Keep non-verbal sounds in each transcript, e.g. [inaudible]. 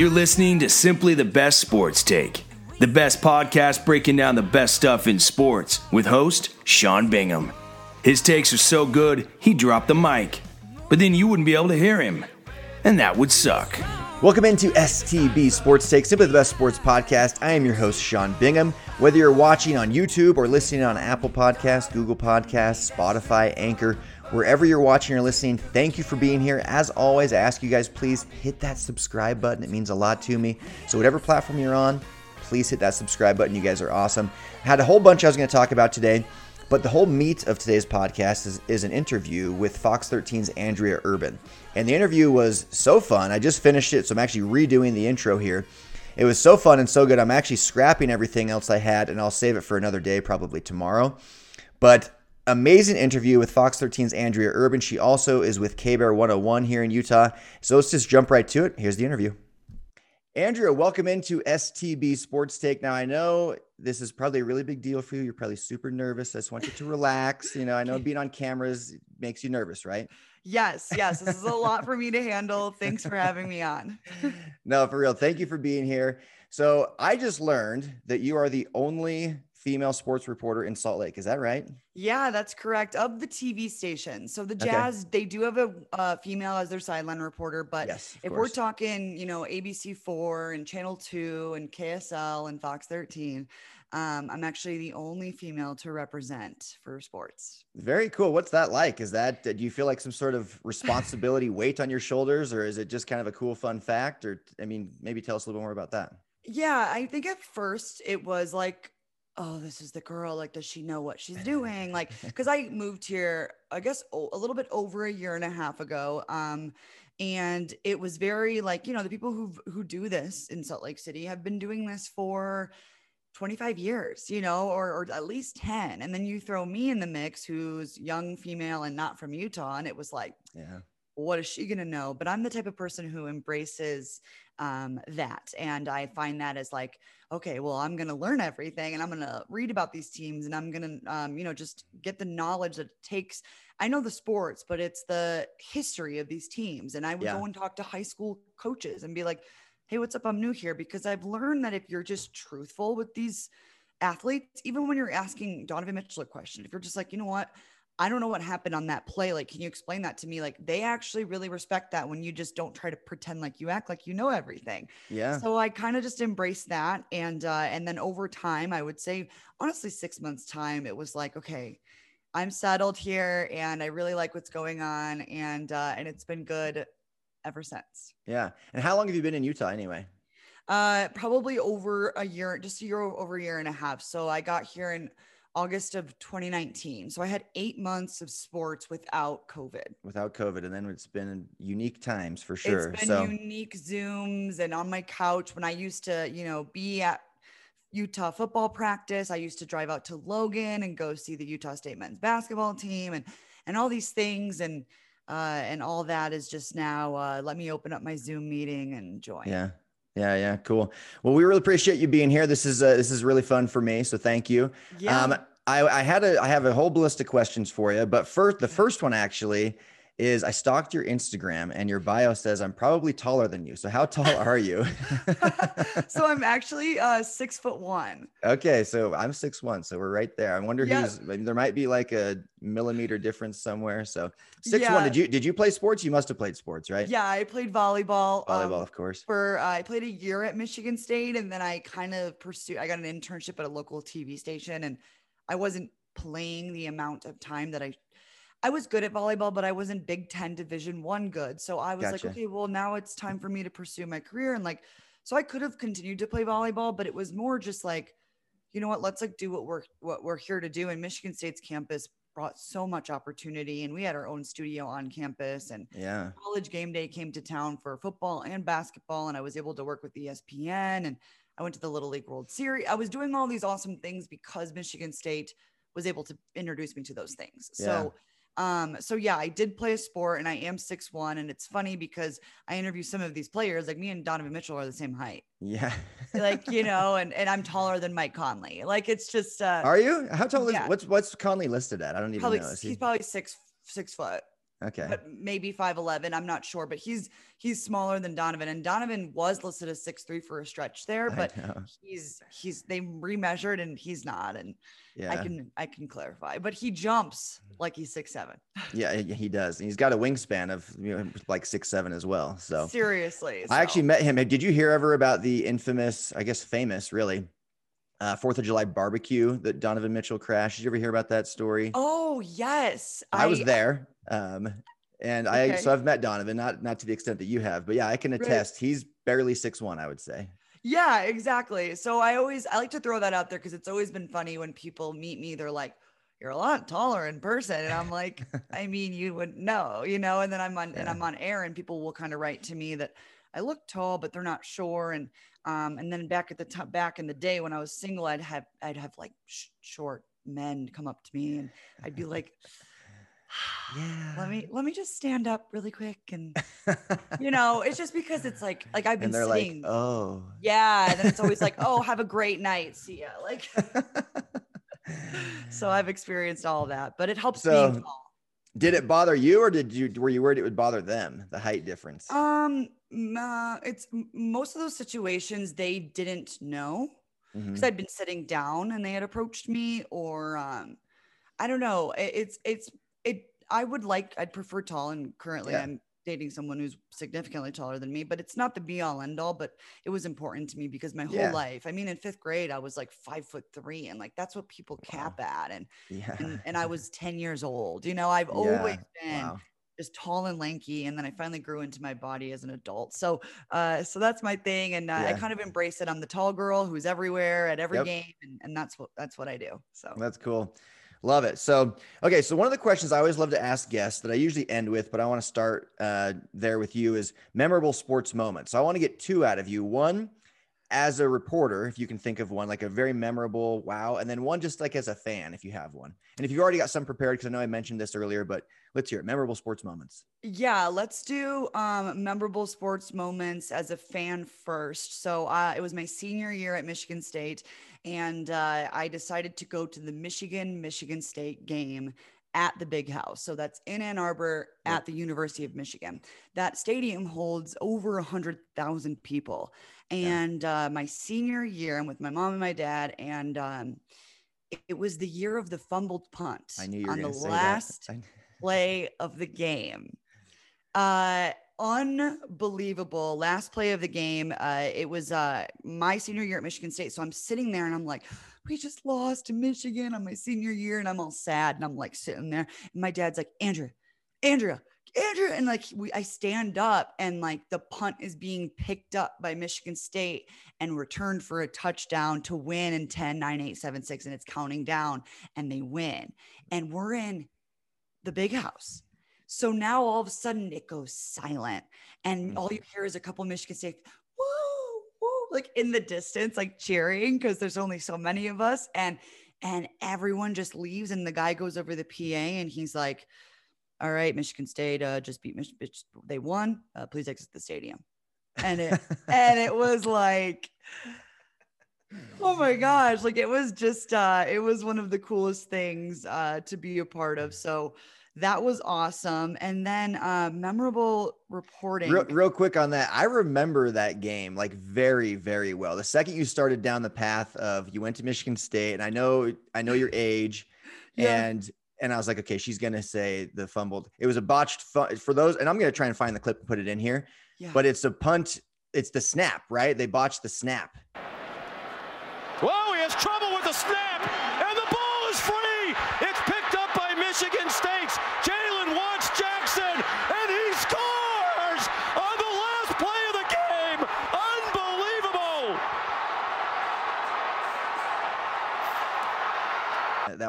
You're listening to Simply the Best Sports Take, the best podcast breaking down the best stuff in sports with host Sean Bingham. His takes are so good, he dropped the mic, but then you wouldn't be able to hear him, and that would suck. Welcome into STB Sports Take, simply the best sports podcast. I am your host, Sean Bingham. Whether you're watching on YouTube or listening on Apple Podcasts, Google Podcasts, Spotify, Anchor, wherever you're watching or listening, thank you for being here. As always, I ask you guys, please hit that subscribe button. It means a lot to me. So, whatever platform you're on, please hit that subscribe button. You guys are awesome. I had a whole bunch I was going to talk about today. But the whole meat of today's podcast is, is an interview with Fox 13's Andrea Urban. And the interview was so fun. I just finished it, so I'm actually redoing the intro here. It was so fun and so good. I'm actually scrapping everything else I had, and I'll save it for another day, probably tomorrow. But amazing interview with Fox 13's Andrea Urban. She also is with K Bear 101 here in Utah. So let's just jump right to it. Here's the interview. Andrea, welcome into STB Sports Take. Now, I know this is probably a really big deal for you. You're probably super nervous. I just want you to relax. You know, I know being on cameras makes you nervous, right? Yes, yes. This is a lot for me to handle. Thanks for having me on. [laughs] no, for real. Thank you for being here. So, I just learned that you are the only female sports reporter in Salt Lake. Is that right? Yeah, that's correct. Of the TV station. So the Jazz, okay. they do have a uh, female as their sideline reporter, but yes, if course. we're talking, you know, ABC4 and Channel 2 and KSL and Fox 13, um, I'm actually the only female to represent for sports. Very cool. What's that like? Is that, do you feel like some sort of responsibility [laughs] weight on your shoulders, or is it just kind of a cool, fun fact? Or, I mean, maybe tell us a little bit more about that. Yeah, I think at first it was like oh, this is the girl. Like, does she know what she's [laughs] doing? Like, because I moved here, I guess, a little bit over a year and a half ago. Um, and it was very like, you know, the people who who do this in Salt Lake City have been doing this for 25 years, you know, or, or at least 10. And then you throw me in the mix, who's young female and not from Utah. And it was like, yeah, what is she going to know? But I'm the type of person who embraces um, that. And I find that as like, okay, well, I'm going to learn everything and I'm going to read about these teams and I'm going to, um, you know, just get the knowledge that it takes. I know the sports, but it's the history of these teams. And I would yeah. go and talk to high school coaches and be like, hey, what's up? I'm new here because I've learned that if you're just truthful with these athletes, even when you're asking Donovan Mitchell a question, if you're just like, you know what, I don't know what happened on that play. Like, can you explain that to me? Like, they actually really respect that when you just don't try to pretend like you act like you know everything. Yeah. So I kind of just embraced that, and uh, and then over time, I would say honestly, six months time, it was like, okay, I'm settled here, and I really like what's going on, and uh, and it's been good ever since. Yeah. And how long have you been in Utah anyway? Uh, probably over a year, just a year over a year and a half. So I got here in August of 2019. So I had eight months of sports without COVID. Without COVID. And then it's been unique times for sure. It's been so. unique Zooms and on my couch when I used to, you know, be at Utah football practice. I used to drive out to Logan and go see the Utah State men's basketball team and and all these things. And uh, and all that is just now uh, let me open up my Zoom meeting and join. Yeah. Yeah, yeah, cool. Well, we really appreciate you being here. This is uh, this is really fun for me, so thank you. Yeah. Um, I, I had a I have a whole list of questions for you, but first, the first one actually is I stalked your Instagram and your bio says I'm probably taller than you. So how tall are you? [laughs] so I'm actually uh, six foot one. Okay, so I'm six one, so we're right there. I wonder yeah. who's. there might be like a millimeter difference somewhere. So six yeah. one. Did you did you play sports? You must have played sports, right? Yeah, I played volleyball. Volleyball, um, of course. For uh, I played a year at Michigan State, and then I kind of pursued. I got an internship at a local TV station, and I wasn't playing the amount of time that I I was good at volleyball, but I wasn't Big Ten Division One good. So I was gotcha. like, okay, well now it's time for me to pursue my career. And like, so I could have continued to play volleyball, but it was more just like, you know what, let's like do what we're what we're here to do. And Michigan State's campus brought so much opportunity, and we had our own studio on campus. And yeah, college game day came to town for football and basketball, and I was able to work with ESPN and I went to the Little League World Series. I was doing all these awesome things because Michigan State was able to introduce me to those things. Yeah. So um, so yeah, I did play a sport and I am six one, and it's funny because I interview some of these players, like me and Donovan Mitchell are the same height. Yeah. like, you [laughs] know, and, and I'm taller than Mike Conley. Like it's just uh Are you? How tall yeah. is what's what's Conley listed at? I don't even probably, know. He's probably six six foot. Okay. but maybe 5'11 i'm not sure but he's he's smaller than donovan and donovan was listed as 6'3 for a stretch there but he's he's they remeasured and he's not and yeah. i can i can clarify but he jumps like he's six seven [laughs] Yeah, he does. And he's got a wingspan of you know, like six seven as well. So seriously I actually met him. Did you hear ever about the infamous, I guess famous, really, uh, Fourth of July barbecue that Donovan Mitchell crashed? Did you ever hear about that story? oh yes I was there, um, and I Okay. so I've met Donovan, not not to the extent that you have, but yeah, I can Right. attest. He's barely six one, I would say. Yeah, exactly. So I always I like to throw that out there because it's always been funny when people meet me. They're like, "You're a lot taller in person," and I'm like, [laughs] "I mean, you would know, you know." And then I'm on and I'm on air, and people will kind of write to me that I look tall, but they're not sure. And um, and then back at the top, back in the day when I was single, I'd have I'd have like sh- short men come up to me, and I'd be like, Yeah. "Let me let me just stand up really quick," and you [laughs] know, it's just because it's like like I've been and they're sitting. like, oh. Yeah. And then it's always like, oh, have a [laughs] great night. See ya. Like, [laughs] so I've experienced all that, but it helps So- tall. Did it bother you, or did you were you worried it would bother them? The height difference. Um, uh, it's most of those situations they didn't know because I'd been sitting down and they had approached me, or um, I don't know. It, it's it's it. I would like. I'd prefer tall, and currently Yeah. I'm dating someone who's significantly taller than me. But it's not the be all end all. But it was important to me because my whole Yeah. life. I mean, in fifth grade, I was like five foot three, and like that's what people cap at, and Yeah. and, and I was [laughs] ten years old. You know, I've Yeah, always been Wow. just tall and lanky and then i finally grew into my body as an adult so uh so that's my thing and uh, i kind of embrace it i'm the tall girl who's everywhere at every Yep. game and, and that's what that's what i do so That's cool. Love it. So, okay. So, one of the questions I always love to ask guests that I usually end with, but I want to start uh, there with you is memorable sports moments. So, I want to get two out of you. One, as a reporter, if you can think of one, like a very memorable wow. And then one just like as a fan, if you have one. And if you've already got some prepared, because I know I mentioned this earlier, but let's hear it. Memorable sports moments. yeah let's do um memorable sports moments as a fan first so uh it was my senior year at michigan state and uh i decided to go to the michigan michigan state game at the big house. So that's in ann arbor at the university of michigan. That stadium holds over a hundred thousand people. And uh my senior year i'm with my mom and my dad and um it, it was the year of the fumbled punt I knew you were on the going to say last [laughs] play of the game. Uh unbelievable. Last play of the game uh it was uh my senior year at michigan state. So i'm sitting there and i'm like we just lost to michigan on my senior year and i'm all sad and i'm like sitting there and my dad's like andrea andrea andrea and like we i stand up and like the punt is being picked up by michigan state and returned for a touchdown to win in 10 9 8 7 6 and it's counting down and they win and we're in the big house. So now all of a sudden it goes silent, and mm. all you hear is a couple Michigan State, like in the distance, like cheering because there's only so many of us, and and everyone just leaves, and the guy goes over the PA and he's like, "All right, Michigan State uh, just beat Mich- Mich- they won. Uh, please exit the stadium," and it [laughs] and it was like oh my gosh like it was just uh it was one of the coolest things uh to be a part of so that was awesome and then uh memorable reporting Real, real quick on that, I remember that game like very, very well. The second you started down the path of you went to Michigan State, and I know, I know your age, Yeah. and and I was like, okay, she's gonna say the fumbled. It was a botched fu- for those, and I'm gonna try and find the clip and put it in here. yeah But it's a punt. It's the snap, right? They botched the snap. Whoa, he has trouble with the snap, and the ball is free. It's picked up by Michigan State's Jalen Watts Jackson, and he scores on the last play of the game. Unbelievable.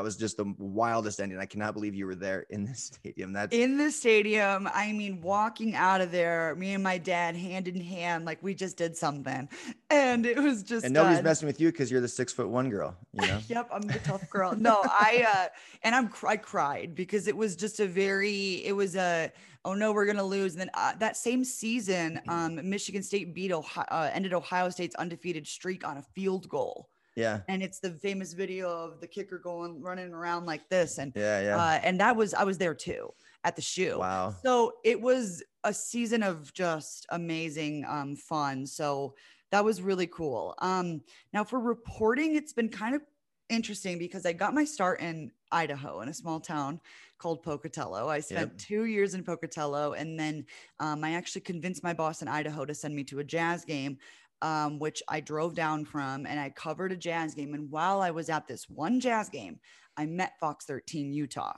That was just the wildest ending. I cannot believe you were there in the [laughs] stadium. That's in the stadium i mean walking out of there me and my dad hand in hand like we just did something and it was just and nobody's uh, messing with you because you're the six foot one girl. You know. [laughs] yep, I'm the tough girl. No, I uh and I'm I cried because it was just a very it was a oh no we're gonna lose. And then uh, that same season, um, Michigan State beat Ohio, uh, ended Ohio State's undefeated streak on a field goal, Yeah. and it's the famous video of the kicker going running around like this, and Yeah. Yeah. uh, and that was I was there too. at the shoe. Wow. So it was a season of just amazing um, fun. So that was really cool. Um, now for reporting, it's been kind of interesting because I got my start in Idaho in a small town called Pocatello. I spent Yep. two years in Pocatello, and then um, I actually convinced my boss in Idaho to send me to a jazz game, um, which I drove down from, and I covered a jazz game. And while I was at this one jazz game, I met Fox 13 Utah,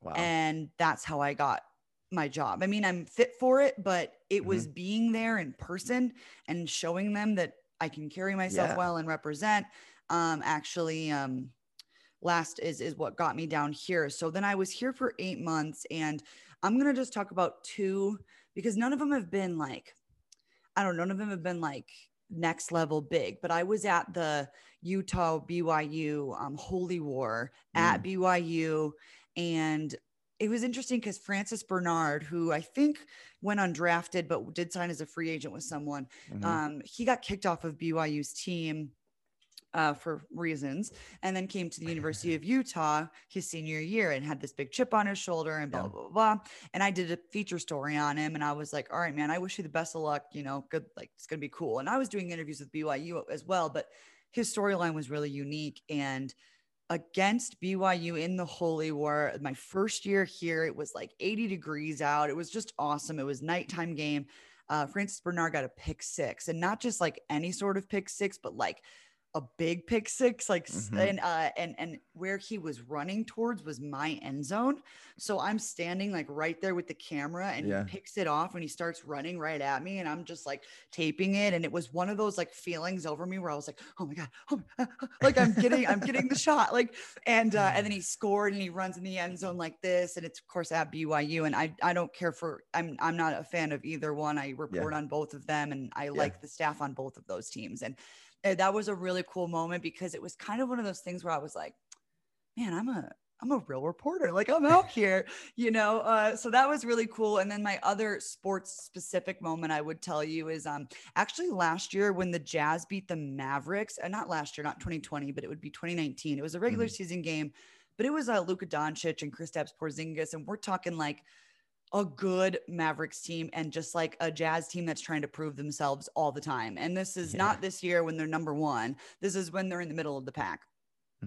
Wow. and that's how I got my job. I mean, I'm fit for it, but it Mm-hmm. was being there in person and showing them that I can carry myself Yeah. well and represent. Um, actually, um, last is is what got me down here. So then I was here for eight months, and I'm gonna just talk about two because none of them have been like, I don't know, none of them have been like next level big. But I was at the Utah BYU um, Holy War at BYU, and it was interesting because Francis Bernard, who I think went undrafted but did sign as a free agent with someone, Mhm. um, he got kicked off of BYU's team uh, for reasons, and then came to the University of Utah his senior year and had this big chip on his shoulder and blah Yeah. blah blah. blah. And I did a feature story on him, and I was like, "All right, man, I wish you the best of luck. You know, good, like it's gonna be cool." And I was doing interviews with BYU as well, but his storyline was really unique and against BYU in the Holy War. My first year here, it was like 80 degrees out. It was just awesome. It was nighttime game. Uh, Francis Bernard got a pick six, and not just like any sort of pick six, but like a big pick six, like Mhm. and uh, and and where he was running towards was my end zone. So I'm standing like right there with the camera, and Yeah. he picks it off, and he starts running right at me, and I'm just like taping it, and it was one of those like feelings over me where I was like, oh my god, oh my, like I'm getting I'm getting the shot, like and uh, and then he [laughs] scored and he runs in the end zone like this and it's of course at BYU and I I don't care for I'm I'm not a fan of either one I report on both of them and I like the staff on both of those teams and uh, that was a really cool moment because it was kind of one of those things where I was like man I'm a I'm a real reporter like I'm out here [laughs] you know uh, so that was really cool and then my other sports specific moment I would tell you is um actually last year when the Jazz beat the Mavericks, and not last year, not 2020, but it would be 2019. It was a regular Mhm. season game, but it was uh, Luka Doncic and Kristaps Porzingis, and we're talking like a good Mavericks team and just like a Jazz team that's trying to prove themselves all the time. And this is Yeah. not this year when they're number one. This is when they're in the middle of the pack.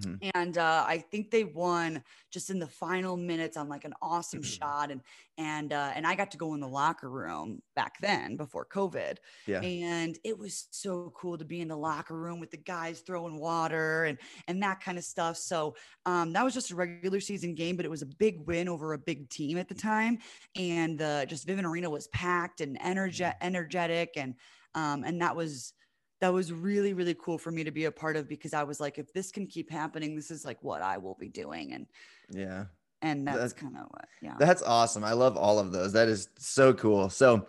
Mhm. And uh, I think they won just in the final minutes on like an awesome Mm-hmm. shot, and and uh, and I got to go in the locker room back then before COVID, Yeah. and it was so cool to be in the locker room with the guys throwing water and and that kind of stuff so um, that was just a regular season game but it was a big win over a big team at the time and uh, just Vivint Arena was packed and energe- energetic and um, and that was that was really really cool for me to be a part of because I was like if this can keep happening this is like what I will be doing and Yeah. and that's That- kind of what yeah That's awesome. I love all of those. That is so cool. So,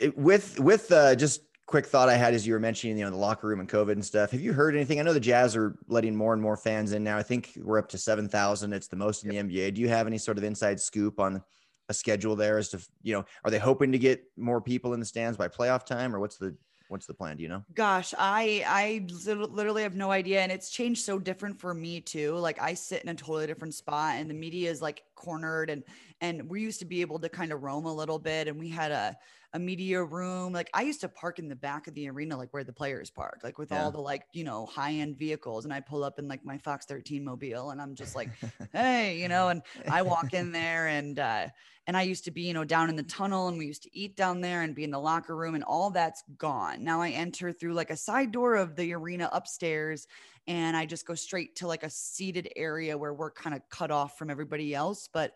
it- with with uh, just quick thought I had as you were mentioning, you know, the locker room and COVID and stuff. Have you heard anything? I know the Jazz are letting more and more fans in now. I think we're up to seven thousand. It's the most in the NBA. Do you have any sort of inside scoop on a schedule there as to you know, are they hoping to get more people in the stands by playoff time, or what's the what's the plan? Do you know? Gosh, I I literally have no idea, and it's changed so different for me too. Like I sit in a totally different spot, and the media is like cornered, and and we used to be able to kind of roam a little bit, and we had a a media room. Like I used to park in the back of the arena, like where the players park, like with Yeah. all the like you know high end vehicles, and I pull up in like my Fox 13 mobile, and I'm just like, [laughs] hey, you know, and I walk in [laughs] there, and uh, and I used to be, you know, down in the tunnel and we used to eat down there and be in the locker room and all that's gone. Now I enter through like a side door of the arena upstairs and I just go straight to like a seated area where we're kind of cut off from everybody else. But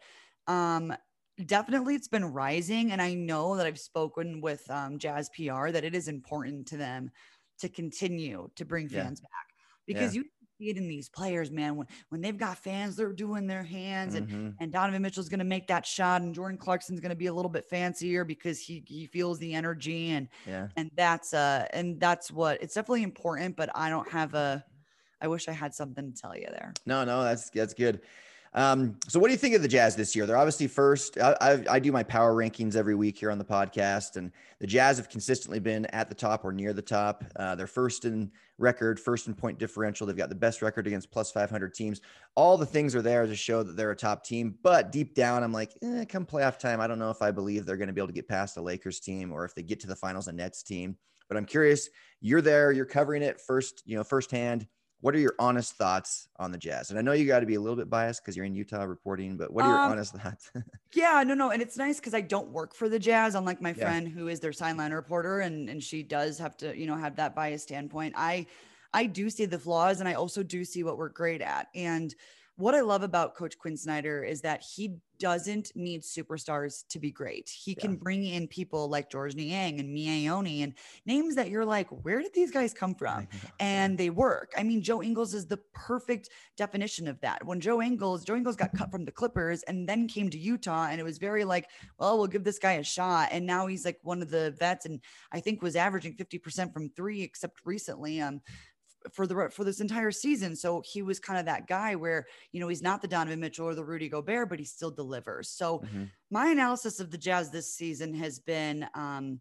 um definitely it's been rising and I know that I've spoken with um Jazz PR that it is important to them to continue to bring Yeah. fans back because you see it in these players, man, when when they've got fans, they're doing their hands and Mhm. and Donovan Mitchell's going to make that shot, and Jordan Clarkson's going to be a little bit fancier because he he feels the energy, and Yeah. and that's uh and that's what it's definitely important. But I don't have a. I wish I had something to tell you there. No, no, that's that's good. Um, so, what do you think of the Jazz this year? They're obviously first. I, I, I, do my power rankings every week here on the podcast, and the Jazz have consistently been at the top or near the top. Uh, they're first in record, first in point differential. They've got the best record against plus 500 teams. All the things are there to show that they're a top team. But deep down, I'm like, eh, come playoff time, I don't know if I believe they're going to be able to get past the Lakers team or if they get to the finals, a Nets team. But I'm curious. You're there. You're covering it first. You know, firsthand what are your honest thoughts on the Jazz? And I know you got to be a little bit biased because you're in Utah reporting, but what are your um, honest thoughts? [laughs] yeah, no, no, and it's nice because I don't work for the Jazz, unlike my yeah. friend who is their sideline reporter, and and she does have to, you know, have that biased standpoint. I I do see the flaws, and I also do see what we're great at, and what I love about Coach Quin Snyder is that he doesn't need superstars to be great. He yeah. can bring in people like George Niang and Miye Oni and names that you're like, where did these guys come from? [laughs] And they work. I mean, Joe Ingles is the perfect definition of that. When Joe Ingles, Joe Ingles got cut from the Clippers and then came to Utah, and it was very like, well, we'll give this guy a shot. And now he's like one of the vets, and I think was averaging 50% from three, except recently. Um, for the for this entire season. So he was kind of that guy where you know he's not the Donovan Mitchell or the Rudy Gobert, but he still delivers. So mm-hmm. my analysis of the Jazz this season has been um,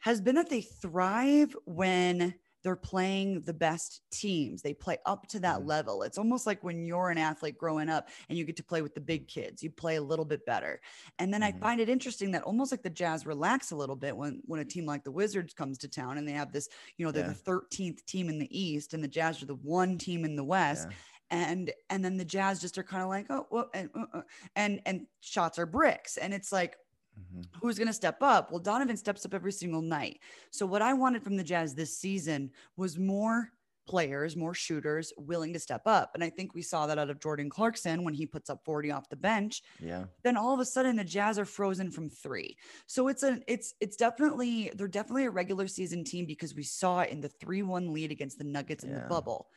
has been that they thrive when they're playing the best teams. They play up to that mm-hmm. level. It's almost like when you're an athlete growing up and you get to play with the big kids, you play a little bit better. And then mm-hmm. I find it interesting that almost like the Jazz relax a little bit when when a team like the Wizards comes to town and they have this, you know, they're yeah. the 13th team in the East and the Jazz are the one team in the West. Yeah and and then the jazz just are kind of like oh well, and, uh, uh, and and shots are bricks and it's like Mm-hmm. Who's going to step up? Well, Donovan steps up every single night. So, what I wanted from the Jazz this season was more players, more shooters willing to step up. And I think we saw that out of Jordan Clarkson when he puts up 40 off the bench. Yeah. Then all of a sudden the Jazz are frozen from 3. So it's a it's it's definitely they're definitely a regular season team because we saw it in the 3-1 lead against the Nuggets in the bubble.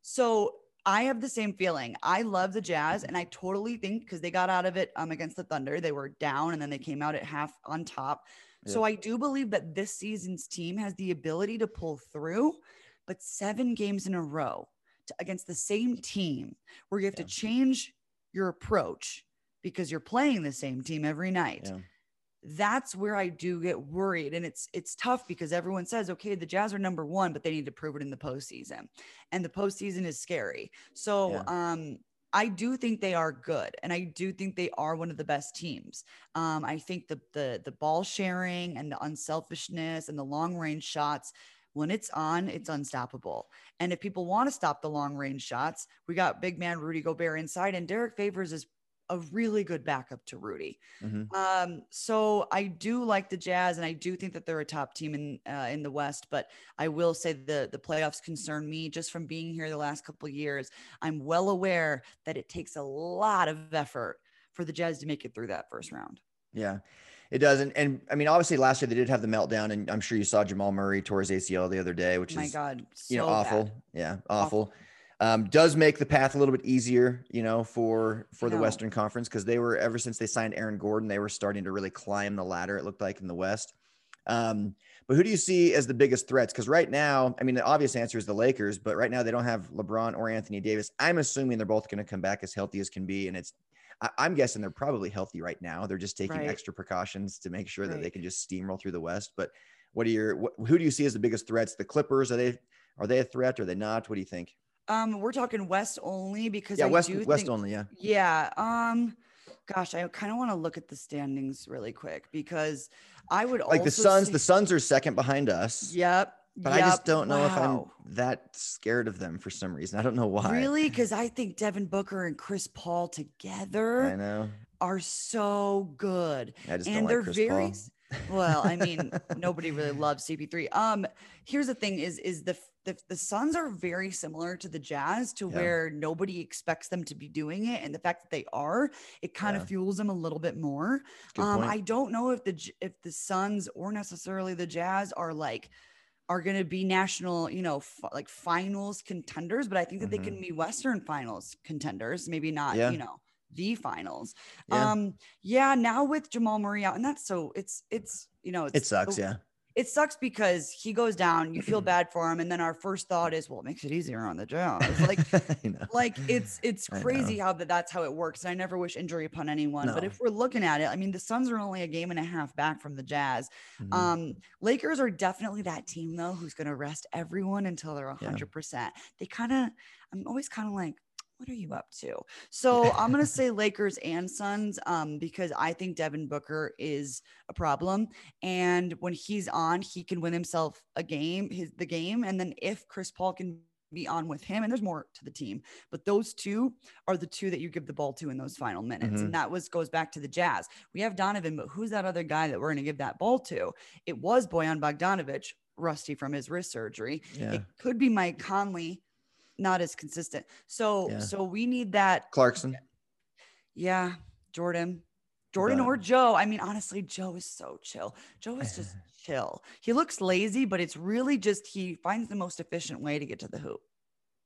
So I have the same feeling. I love the Jazz, and I totally think because they got out of it um, against the Thunder, they were down and then they came out at half on top. So I do believe that this season's team has the ability to pull through, but seven games in a row to, against the same team where you have yeah. to change your approach because you're playing the same team every night. Yeah that's where I do get worried. And it's it's tough because everyone says, okay, the Jazz are number one, but they need to prove it in the postseason. And the postseason is scary. So yeah. um I do think they are good, and I do think they are one of the best teams. Um, I think the the the ball sharing and the unselfishness and the long range shots, when it's on, it's unstoppable. And if people want to stop the long range shots, we got big man Rudy Gobert inside, and Derrick Favors is a really good backup to Rudy. Mm-hmm. Um, so I do like the Jazz, and I do think that they're a top team in uh, in the West. But I will say the the playoffs concern me just from being here the last couple of years. I'm well aware that it takes a lot of effort for the Jazz to make it through that first round. Yeah. It doesn't, and I mean, obviously, last year they did have the meltdown, and I'm sure you saw Jamal Murray tore his ACL the other day, which My is, God, so you know, awful. Bad. Yeah, awful. awful. Um, does make the path a little bit easier, you know, for for the Western Conference because they were ever since they signed Aaron Gordon, they were starting to really climb the ladder. It looked like in the West. Um, but who do you see as the biggest threats? Because right now, I mean, the obvious answer is the Lakers, but right now they don't have LeBron or Anthony Davis. I'm assuming they're both going to come back as healthy as can be, and it's. I, am guessing they're probably healthy right now. They're just taking right. extra precautions to make sure right. that they can just steamroll through the West. But what are your? What, who do you see as the biggest threats? The Clippers are they? Are they a threat? Or are they not? What do you think? Um, we're talking West only because yeah, I West West think, only, yeah. Yeah. Um, gosh, I kind of want to look at the standings really quick because I would like the Suns. Say, the Suns are second behind us. Yep. But yep, I just don't know wow. if I'm that scared of them for some reason. I don't know why. Really? Because I think Devin Booker and Chris Paul together I know are so good. I just and they're like very Paul. well, I mean, [laughs] nobody really loves CP3. Um, here's the thing: is is the the, the Suns are very similar to the Jazz to yeah. where nobody expects them to be doing it. And the fact that they are, it kind yeah. of fuels them a little bit more. Um, I don't know if the if the Suns or necessarily the Jazz are like are going to be national, you know, f- like finals contenders, but I think that mm-hmm. they can mm-hmm. be Western finals contenders, maybe not, yeah. you know, the finals. Yeah. Um, yeah, now with Jamal Murray out, and that's so it's it's you know it's it sucks, the, yeah it sucks because he goes down, you feel [clears throat] bad for him, and then our first thought is, well, it makes it easier on the Jazz. [laughs] Like, like it's it's crazy how that that's how it works. And I never wish injury upon anyone, no. but if we're looking at it, I mean, the Suns are only a game and a half back from the Jazz. Mm-hmm. Um, Lakers are definitely that team though who's going to rest everyone until they're hundred yeah. percent. They kind of, I'm always kind of like, what are you up to? So I'm gonna [laughs] say Lakers and Suns, um, because I think Devin Booker is a problem, and when he's on, he can win himself a game, his the game, and then if Chris Paul can be on with him, and there's more to the team, but those two are the two that you give the ball to in those final minutes, mm-hmm. and that was goes back to the Jazz. We have Donovan, but who's that other guy that we're gonna give that ball to? It was Bojan Bogdanovic, rusty from his wrist surgery. Yeah. It could be Mike Conley not as consistent. So yeah. so we need that Clarkson. Yeah, Jordan. Jordan but, or Joe. I mean, honestly, Joe is so chill. Joe is just [sighs] chill. He looks lazy, but it's really just he finds the most efficient way to get to the hoop.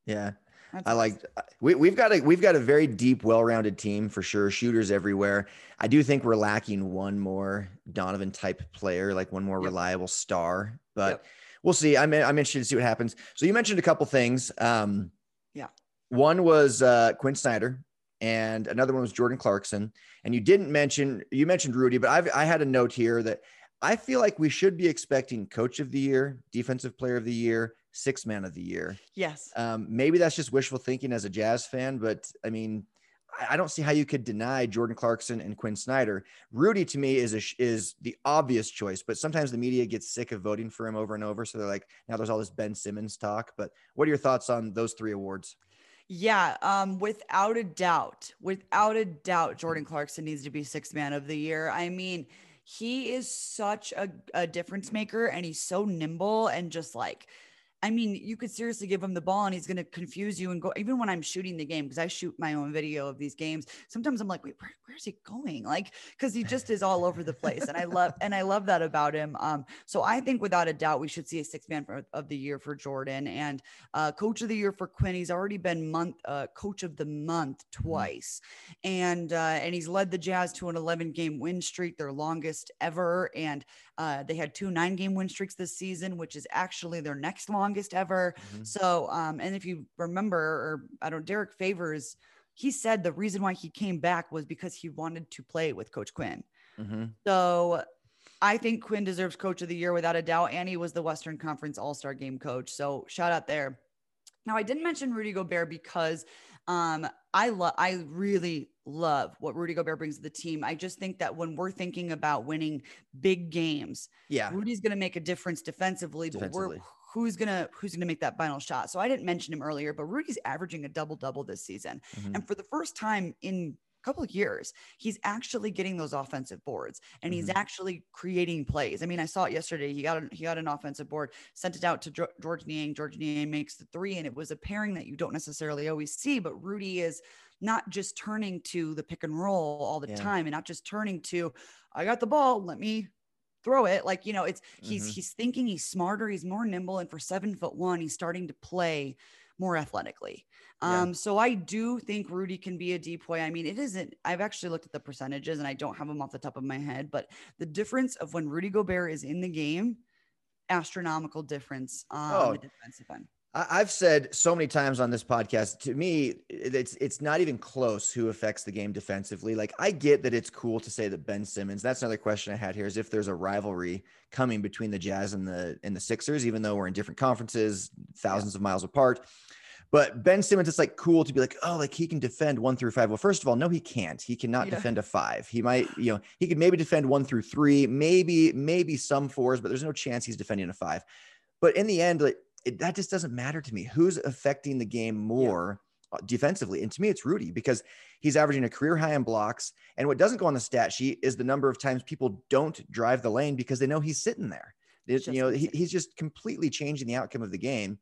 Yeah. That's I like we, we've got a we've got a very deep, well-rounded team for sure. Shooters everywhere. I do think we're lacking one more Donovan type player, like one more yep. reliable star. But yep we'll see. I'm I'm interested to see what happens. So you mentioned a couple things. Um, yeah. One was uh, Quin Snyder, and another one was Jordan Clarkson. And you didn't mention you mentioned Rudy, but I've I had a note here that I feel like we should be expecting Coach of the Year, Defensive Player of the Year, Six Man of the Year. Yes. Um, maybe that's just wishful thinking as a Jazz fan, but I mean, I don't see how you could deny Jordan Clarkson and Quin Snyder. Rudy to me is a, is the obvious choice, but sometimes the media gets sick of voting for him over and over. So they're like, now there's all this Ben Simmons talk. But what are your thoughts on those three awards? Yeah, um, without a doubt, without a doubt, Jordan Clarkson needs to be sixth man of the year. I mean, he is such a, a difference maker and he's so nimble and just like I mean, you could seriously give him the ball and he's going to confuse you and go. Even when I'm shooting the game, because I shoot my own video of these games, sometimes I'm like, wait, where, where's he going? Like, because he just is all over the place, and I love and I love that about him. Um, so I think without a doubt, we should see a six man of the year for Jordan and uh, coach of the year for Quin. He's already been month uh, coach of the month mm-hmm. twice, and uh, and he's led the Jazz to an 11 game win streak, their longest ever, and uh, they had two nine game win streaks this season, which is actually their next longest ever. Mm-hmm. So, um, and if you remember, or I don't, Derrick Favors, he said the reason why he came back was because he wanted to play with Coach Quin. Mm-hmm. So I think Quin deserves Coach of the Year without a doubt. And he was the Western Conference All Star Game coach. So shout out there. Now, I didn't mention Rudy Gobert because um, I love, I really love what Rudy Gobert brings to the team. I just think that when we're thinking about winning big games, yeah, Rudy's going to make a difference defensively, defensively. but we're who's gonna who's gonna make that final shot. So I didn't mention him earlier, but Rudy's averaging a double double this season, mm-hmm. and for the first time in a couple of years, he's actually getting those offensive boards and mm-hmm. he's actually creating plays. I mean, I saw it yesterday. He got a, he got an offensive board, sent it out to George Niang. George Niang makes the three, and it was a pairing that you don't necessarily always see. But Rudy is not just turning to the pick and roll all the yeah. time and not just turning to, I got the ball, let me throw it. Like, you know, it's he's mm-hmm. he's thinking he's smarter, he's more nimble. And for seven foot one, he's starting to play more athletically. Yeah. Um, so I do think Rudy can be a DPOY. I mean, it isn't, I've actually looked at the percentages and I don't have them off the top of my head, but the difference of when Rudy Gobert is in the game, astronomical difference on oh, the defensive end. I've said so many times on this podcast. To me, it's it's not even close who affects the game defensively. Like I get that it's cool to say that Ben Simmons. That's another question I had here: is if there's a rivalry coming between the Jazz and the and the Sixers, even though we're in different conferences, thousands yeah. of miles apart. But Ben Simmons, it's like cool to be like, oh, like he can defend one through five. Well, first of all, no, he can't. He cannot yeah. defend a five. He might, you know, he could maybe defend one through three, maybe maybe some fours, but there's no chance he's defending a five. But in the end, like it, that just doesn't matter to me. Who's affecting the game more yeah. defensively? And to me, it's Rudy because he's averaging a career high in blocks. And what doesn't go on the stat sheet is the number of times people don't drive the lane because they know he's sitting there. It, you know, he, he's just completely changing the outcome of the game.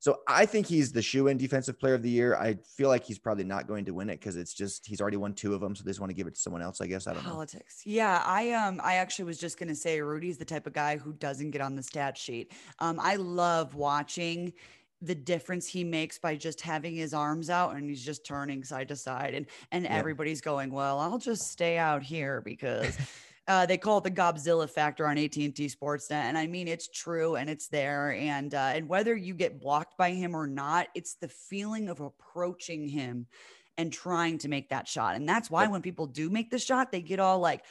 So I think he's the shoe in defensive player of the year. I feel like he's probably not going to win it because it's just he's already won two of them. So they just want to give it to someone else, I guess. I don't know. Politics. Yeah. I um I actually was just gonna say Rudy's the type of guy who doesn't get on the stat sheet. Um, I love watching the difference he makes by just having his arms out and he's just turning side to side and and yeah. everybody's going well i'll just stay out here because Uh, they call it the Godzilla factor on AT&T Sportsnet, and I mean it's true and it's there. And uh, and whether you get blocked by him or not, it's the feeling of approaching him and trying to make that shot. And that's why when people do make the shot, they get all like,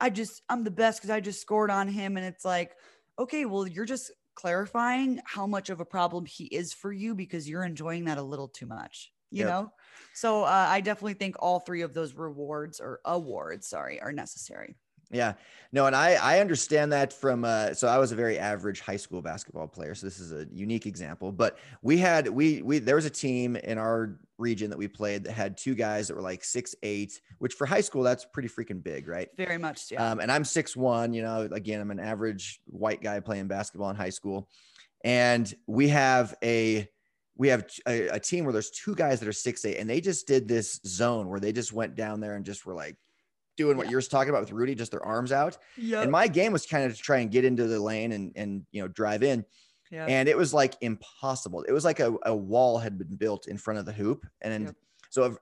"I just I'm the best because I just scored on him," and it's like, okay, well you're just clarifying how much of a problem he is for you because you're enjoying that a little too much you Yep. know so uh, i definitely think all three of those rewards or awards sorry are necessary Yeah. No, and I I understand that from uh so I was a very average high school basketball player. So this is a unique example. But we had we we there was a team in our region that we played that had two guys that were like six eight, which for high school that's pretty freaking big, right? very much yeah Um, and I'm six one, you know, again, I'm an average white guy playing basketball in high school. And we have a we have a, a team where there's two guys that are six eight, and they just did this zone where they just went down there and just were like doing what Yeah. you're talking about with Rudy, just their arms out. yeah And my game was kind of to try and get into the lane and and you know drive in. yeah And it was like impossible. It was like a, a wall had been built in front of the hoop. And Yep. so if,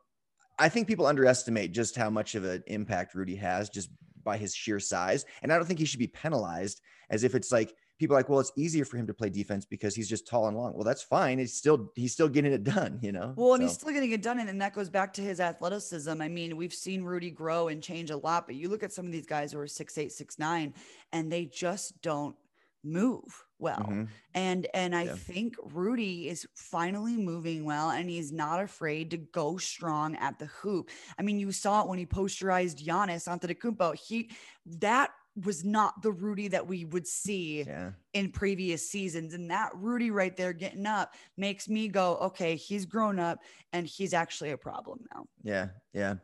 I think people underestimate just how much of an impact Rudy has just by his sheer size. And I don't think he should be penalized as if it's like people are like, well, it's easier for him to play defense because he's just tall and long. Well, that's fine. He's still he's still getting it done, you know. Well, and So, he's still getting it done. And, and that goes back to his athleticism. I mean, we've seen Rudy grow and change a lot, but you look at some of these guys who are six eight, six nine, and they just don't move well. mhm. And and I Yeah. think Rudy is finally moving well and he's not afraid to go strong at the hoop. I mean, you saw it when he posterized Giannis Antetokounmpo. He that was not the Rudy that we would see yeah. in previous seasons. And that Rudy right there getting up makes me go, okay, he's grown up and he's actually a problem now. Yeah, yeah.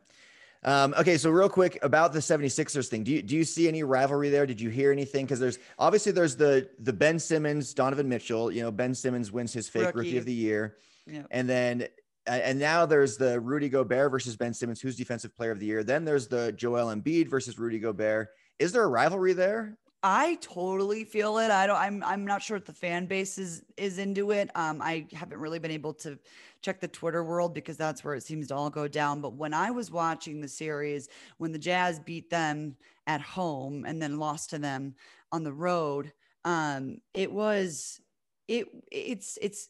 Um, okay, so real quick about the 76ers thing. Do you do you see any rivalry there? Did you hear anything? Because there's obviously there's the the Ben Simmons, Donovan Mitchell. You know, Ben Simmons wins his fake rookie, Rookie. of the year, Yeah. and then and now there's the Rudy Gobert versus Ben Simmons, who's defensive player of the year. Then there's the Joel Embiid versus Rudy Gobert. Is there a rivalry there? I totally feel it. I don't I'm I'm not sure if the fan base is is into it. Um I haven't really been able to check the Twitter world because that's where it seems to all go down. But when I was watching the series, when the Jazz beat them at home and then lost to them on the road, um it was it it's it's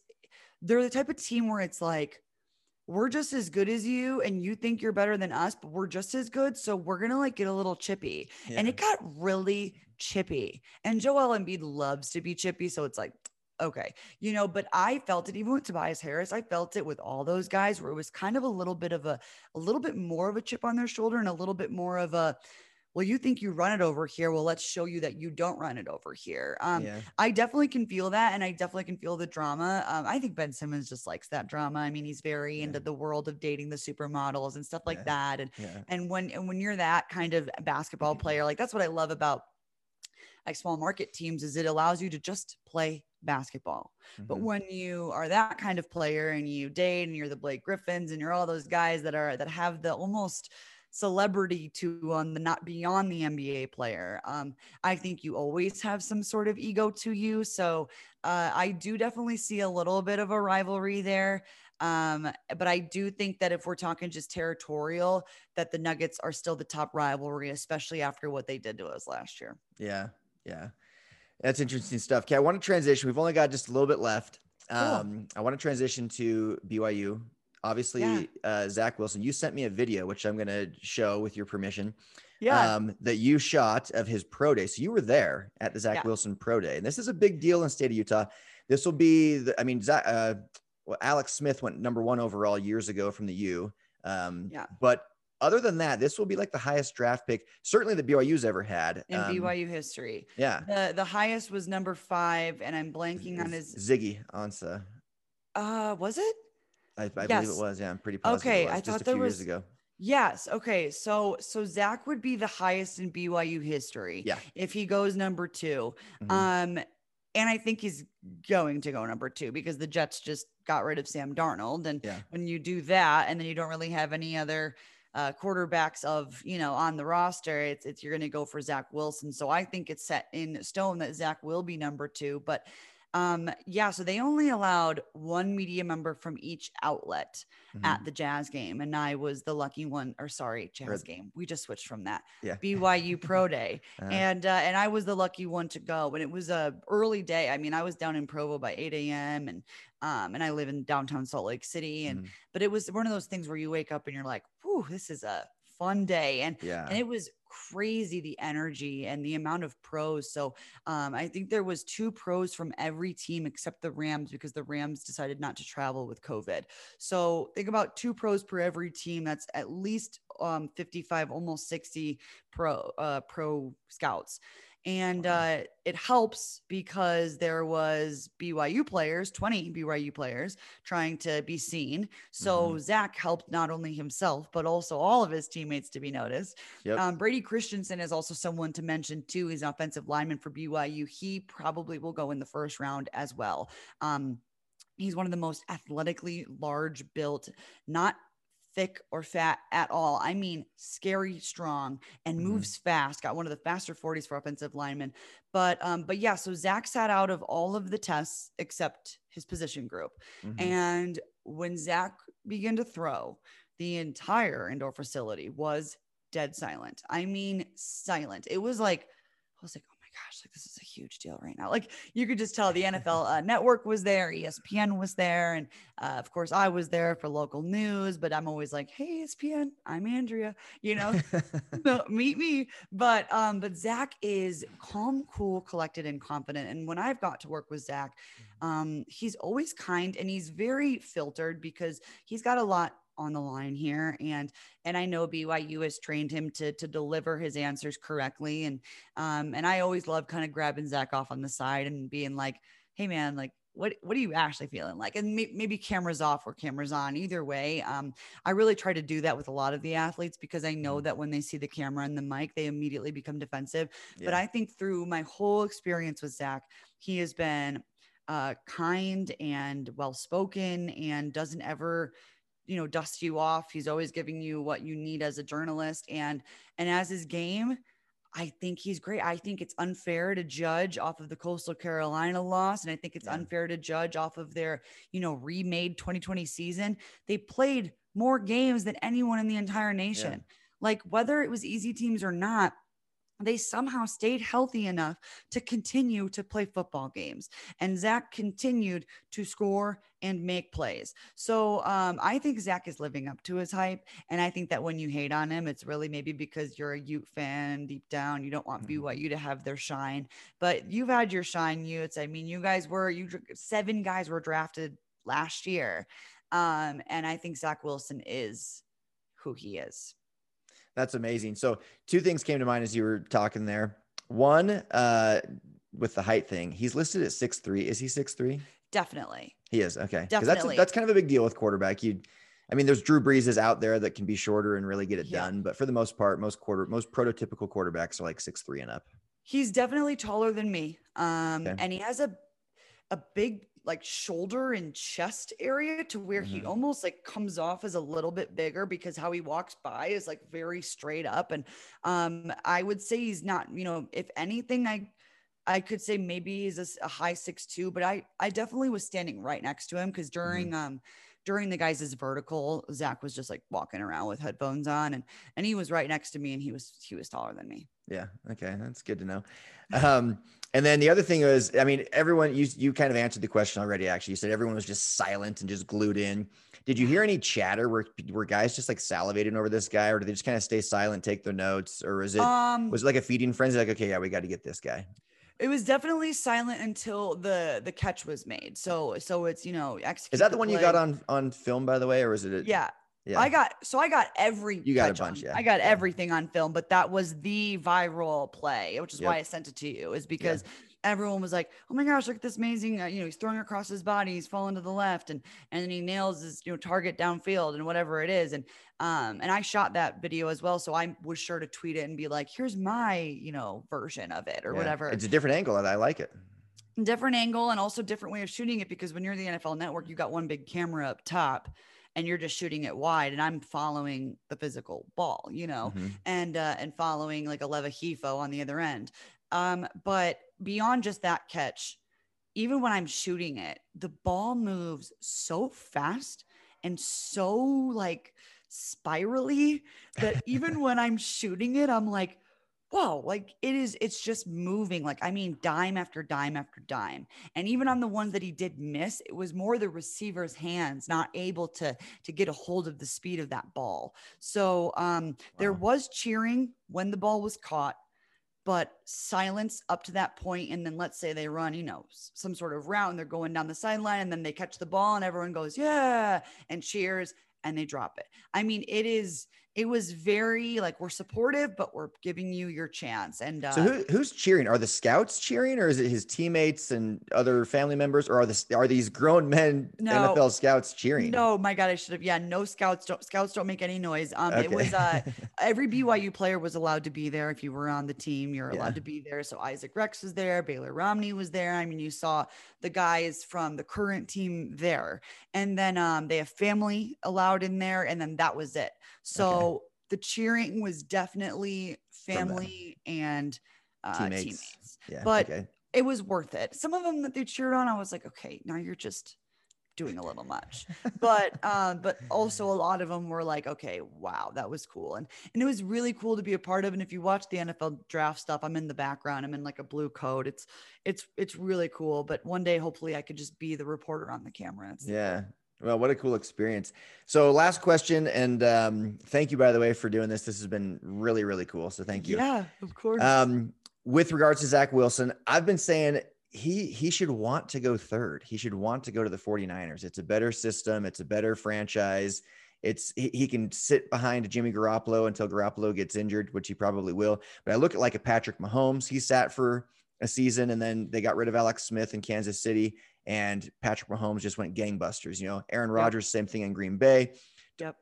they're the type of team where it's like we're just as good as you and you think you're better than us, but we're just as good. So we're gonna like get a little chippy and it got really chippy. And Joel Embiid loves to be chippy, so it's like, okay, you know. But I felt it even with Tobias Harris. I felt it with all those guys, where it was kind of a little bit of a, a little bit more of a chip on their shoulder, and a little bit more of a, well, you think you run it over here. Well, let's show you that you don't run it over here. Um, yeah. I definitely can feel that, and I definitely can feel the drama. Um, I think Ben Simmons just likes that drama. I mean, he's very Yeah. into the world of dating the supermodels and stuff like Yeah. that, and and when and when you're that kind of basketball player, like that's what I love about like small market teams is it allows you to just play basketball. But Mhm. when you are that kind of player and you date and you're the Blake Griffins and you're all those guys that are that have the almost celebrity to on the not beyond the NBA player. Um, I think you always have some sort of ego to you. So uh, I do definitely see a little bit of a rivalry there. Um, but I do think that if we're talking just territorial, that the Nuggets are still the top rivalry, especially after what they did to us last year. Yeah, yeah. That's interesting stuff. Okay, I want to transition. We've only got just a little bit left. Cool. Um, I want to transition to BYU. Obviously, Yeah. uh, Zach Wilson, you sent me a video, which I'm going to show with your permission, Yeah. um, that you shot of his pro day. So you were there at the Zach Yeah. Wilson pro day. And this is a big deal in the state of Utah. This will be, the, I mean, Zach, uh, well, Alex Smith went number one overall years ago from the U. Um, Yeah. But other than that, this will be like the highest draft pick, certainly that BYU's ever had. in Um, BYU history. Yeah. The the highest was number five, and I'm blanking on his. Ziggy Ansah. Uh, was it? I, I believe Yes. it was. Yeah, I'm pretty positive. Okay, I thought there was- years ago. Yes. Okay. So so Zach would be the highest in BYU history. Yeah. If he goes number 2 Mhm. Um, and I think he's going to go number two because the Jets just got rid of Sam Darnold, and Yeah. when you do that, and then you don't really have any other uh, quarterbacks of you know on the roster, it's it's you're going to go for Zach Wilson. So I think it's set in stone that Zach will be number two, but. Um, yeah, so they only allowed one media member from each outlet Mhm. at the Jazz game, and I was the lucky one. Or sorry, Jazz game. We just switched from that. Yeah. BYU Pro Day, [laughs] Uh-huh. and uh, and I was the lucky one to go. And it was a early day. I mean, I was down in Provo by 8 a.m. and um, and I live in downtown Salt Lake City, and Mhm. but it was one of those things where you wake up and you're like, "Whew, this is a fun day," and yeah. and it was crazy the energy and the amount of pros. So um, i think there was two pros from every team except the rams because the rams decided not to travel with covid. So think about two pros per every team. That's at least um, 55 almost 60 pro uh, pro scouts and uh, it helps because there was BYU players, 20 BYU players trying to be seen. So Zach helped not only himself, but also all of his teammates to be noticed. Yep. Um, Brady Christensen is also someone to mention too. He's an offensive lineman for BYU. He probably will go in the first round as well. Um, he's one of the most athletically large built, not thick or fat at all. I mean, scary strong and Mhm. moves fast. Got one of the faster 40s for offensive linemen. But um, but yeah, so Zach sat out of all of the tests except his position group. Mhm. And when Zach began to throw, the entire indoor facility was dead silent. I mean, silent. It was like, I was like, gosh, like this is a huge deal right now. Like you could just tell the [laughs] NFL uh, network was there, ESPN was there. And uh, of course, I was there for local news, but I'm always like, hey, ESPN, I'm Andrea, you know, [laughs] no, meet me. But um, but Zach is calm, cool, collected, and confident. And when I've got to work with Zach, um, he's always kind and he's very filtered because he's got a lot on the line here. And and I know BYU has trained him to to deliver his answers correctly. And um and I always love kind of grabbing Zach off on the side and being like hey man like what what are you actually feeling? Like and may, maybe cameras off or cameras on either way. Um I really try to do that with a lot of the athletes because I know that when they see the camera and the mic they immediately become defensive. But I think through my whole experience with Zach he has been uh, kind and well spoken and doesn't ever you know dust you off. He's always giving you what you need as a journalist and and as his game i think he's great. I think it's unfair to judge off of the coastal carolina loss and i think it's Yeah. unfair to judge off of their you know remade 2020 season. They played more games than anyone in the entire nation. Like whether it was easy teams or not they somehow stayed healthy enough to continue to play football games. And Zach continued to score and make plays. So um, I think Zach is living up to his hype. And I think that when you hate on him, it's really maybe because you're a Ute fan deep down. You don't want Mhm. BYU to have their shine, but you've had your shine, Utes. I mean, you guys were, you seven guys were drafted last year. Um, and I think Zach Wilson is who he is. That's amazing. So two things came to mind as you were talking there. One, uh, with the height thing, he's listed at six three. Is he six three? Definitely. He is okay. Definitely. That's that's kind of a big deal with quarterback. You, I mean, there's Drew Breeses out there that can be shorter and really get it Yeah. done, but for the most part, most quarter, most prototypical quarterbacks are like six three and up. He's definitely taller than me. Um, Okay. and he has a a big like shoulder and chest area to where he Mhm. almost like comes off as a little bit bigger because how he walks by is like very straight up. And um, I would say he's not, you know, if anything, I I could say maybe he's a high six two, but I I definitely was standing right next to him because during um during the guys' vertical, Zach was just like walking around with headphones on and and he was right next to me and he was he was taller than me. Yeah. Okay. That's good to know. Um, and then the other thing was, I mean, everyone, you, you kind of answered the question already. Actually, you said everyone was just silent and just glued in. Did you hear any chatter where, were guys just like salivating over this guy or did they just kind of stay silent, take their notes or is it, um was it like a feeding frenzy? Like, okay, yeah, we got to get this guy. It was definitely silent until the the catch was made. So so it's you know execute Is that the one you got on, on film by the way, or is it? a- Yeah, Yeah. I got so I got every You got a bunch, on- yeah, I got yeah. everything on film, but that was the viral play, which is why I sent it to you. Is because everyone was like, "Oh my gosh, look at this amazing!" Uh, you know, he's throwing across his body, he's falling to the left, and and then he nails his you know target downfield and whatever it is, and um and I shot that video as well, so I was sure to tweet it and be like, "Here's my you know version of it or Yeah. whatever." It's a different angle and I like it. different angle and also different way of shooting it because when you're the NFL network, you got one big camera up top and you're just shooting it wide and I'm following the physical ball, you know, Mhm. and uh and following like a Leva Hifo on the other end. Um, but beyond just that catch, even when I'm shooting it, the ball moves so fast and so like spirally that [laughs] even when I'm shooting it, I'm like, whoa, like it is, it's just moving. Like, I mean, dime after dime after dime. And even on the ones that he did miss, it was more the receiver's hands not able to to get a hold of the speed of that ball. So um wow. there was cheering when the ball was caught but silence up to that point and then let's say they run you know some sort of route and they're going down the sideline and then they catch the ball and everyone goes yeah and cheers and they drop it i mean it is it was very like we're supportive, but we're giving you your chance. And uh, so, who, who's cheering? Are the scouts cheering, or is it his teammates and other family members, or are the are these grown men no, NFL scouts cheering? No, my God, I should have. Yeah, no scouts. Don't scouts don't make any noise. Um, okay. it was uh, [laughs] every BYU player was allowed to be there. If you were on the team, you're allowed to be there. So Isaac Rex was there, Baylor Romney was there. I mean, you saw the guys from the current team there, and then um, they have family allowed in there, and then that was it. So okay. The cheering was definitely family and uh, teammates. teammates. Yeah, but okay. it was worth it. Some of them that they cheered on, I was like, okay, now you're just doing a little much. But [laughs] uh, but also a lot of them were like okay wow that was cool. And and it was really cool to be a part of. And if you watch the nfl draft stuff i'm in the background. I'm in like a blue coat. It's it's it's really cool. But one day hopefully i could just be the reporter on the camera it's yeah well, what a cool experience. So, last question, and um, thank you, by the way, for doing this. This has been really, really cool. So, thank you. Yeah, of course. Um, with regards to Zach Wilson, I've been saying he he should want to go third. He should want to go to the 49ers. It's a better system, it's a better franchise. It's he, he can sit behind Jimmy Garoppolo until Garoppolo gets injured, which he probably will. But I look at like a Patrick Mahomes, he sat for a season and then they got rid of Alex Smith in Kansas City and Patrick Mahomes just went gangbusters. You know, Aaron Rodgers, yep. same thing in Green Bay. Yep.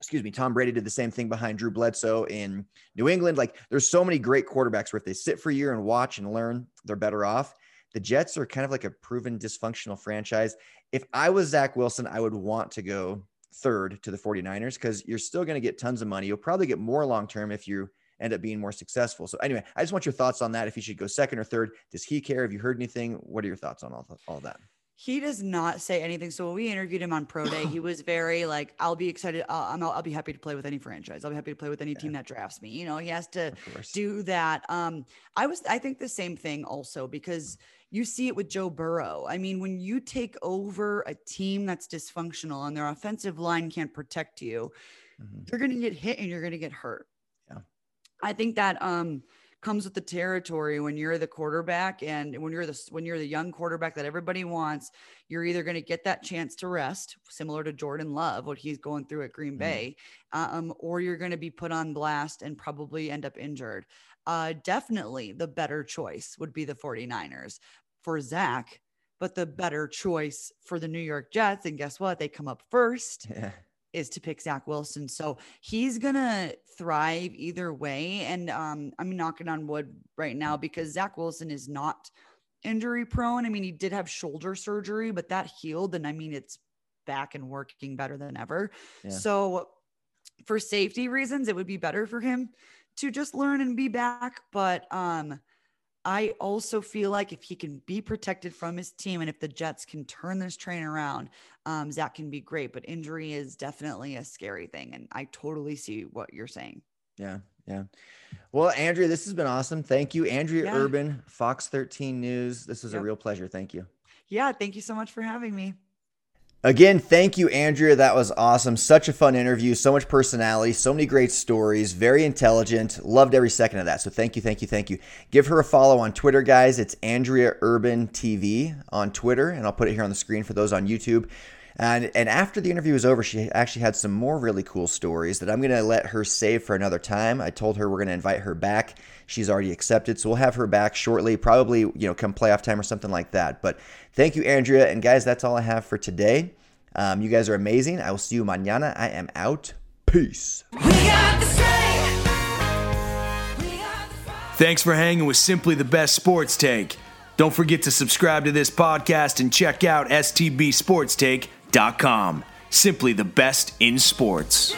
Excuse me. Tom Brady did the same thing behind Drew Bledsoe in New England. Like, there's so many great quarterbacks where if they sit for a year and watch and learn, they're better off. The Jets are kind of like a proven dysfunctional franchise. If I was Zach Wilson, I would want to go third to the 49ers because you're still going to get tons of money. You'll probably get more long term if you end up being more successful. So anyway, I just want your thoughts on that. If he should go second or third, does he care? Have you heard anything? What are your thoughts on all, all that? He does not say anything. So when we interviewed him on Pro Day, he was very like, "I'll be excited. Uh, I'm, I'll be happy to play with any franchise. I'll be happy to play with any yeah. team that drafts me." You know, he has to do that. Um, I was, I think the same thing also because you see it with Joe Burrow. I mean, when you take over a team that's dysfunctional and their offensive line can't protect you, mm-hmm. you're going to get hit and you're going to get hurt. I think that um comes with the territory when you're the quarterback and when you're the when you're the young quarterback that everybody wants you're either going to get that chance to rest similar to Jordan Love what he's going through at Green mm-hmm. Bay um, or you're going to be put on blast and probably end up injured. Uh, definitely the better choice would be the 49ers for Zach but the better choice for the New York Jets and guess what? They come up first. Yeah is to pick Zach Wilson. So he's gonna thrive either way. And um, I'm knocking on wood right now because Zach Wilson is not injury prone. I mean, he did have shoulder surgery, but that healed, and I mean it's back and working better than ever. Yeah. So for safety reasons, it would be better for him to just learn and be back. But um I also feel like if he can be protected from his team and if the Jets can turn this train around, um, Zach can be great. But injury is definitely a scary thing. And I totally see what you're saying. Yeah. Yeah. Well, Andrea, this has been awesome. Thank you. Andrea yeah. Urban, Fox 13 News. This was yep. a real pleasure. Thank you. Yeah. Thank you so much for having me. Again, thank you, Andrea. That was awesome. Such a fun interview. So much personality. So many great stories. Very intelligent. Loved every second of that. So thank you, thank you, thank you. Give her a follow on Twitter, guys. It's Andrea Urban TV on Twitter, and I'll put it here on the screen for those on YouTube. And and after the interview was over, she actually had some more really cool stories that I'm going to let her save for another time. I told her we're going to invite her back. She's already accepted, so we'll have her back shortly, probably you know come playoff time or something like that. But thank you, Andrea, and guys, that's all I have for today. Um, you guys are amazing. I will see you mañana. I am out. Peace. Thanks for hanging with Simply the Best Sports Take. Don't forget to subscribe to this podcast and check out sportsgamblinghelp.com. Simply the best in sports.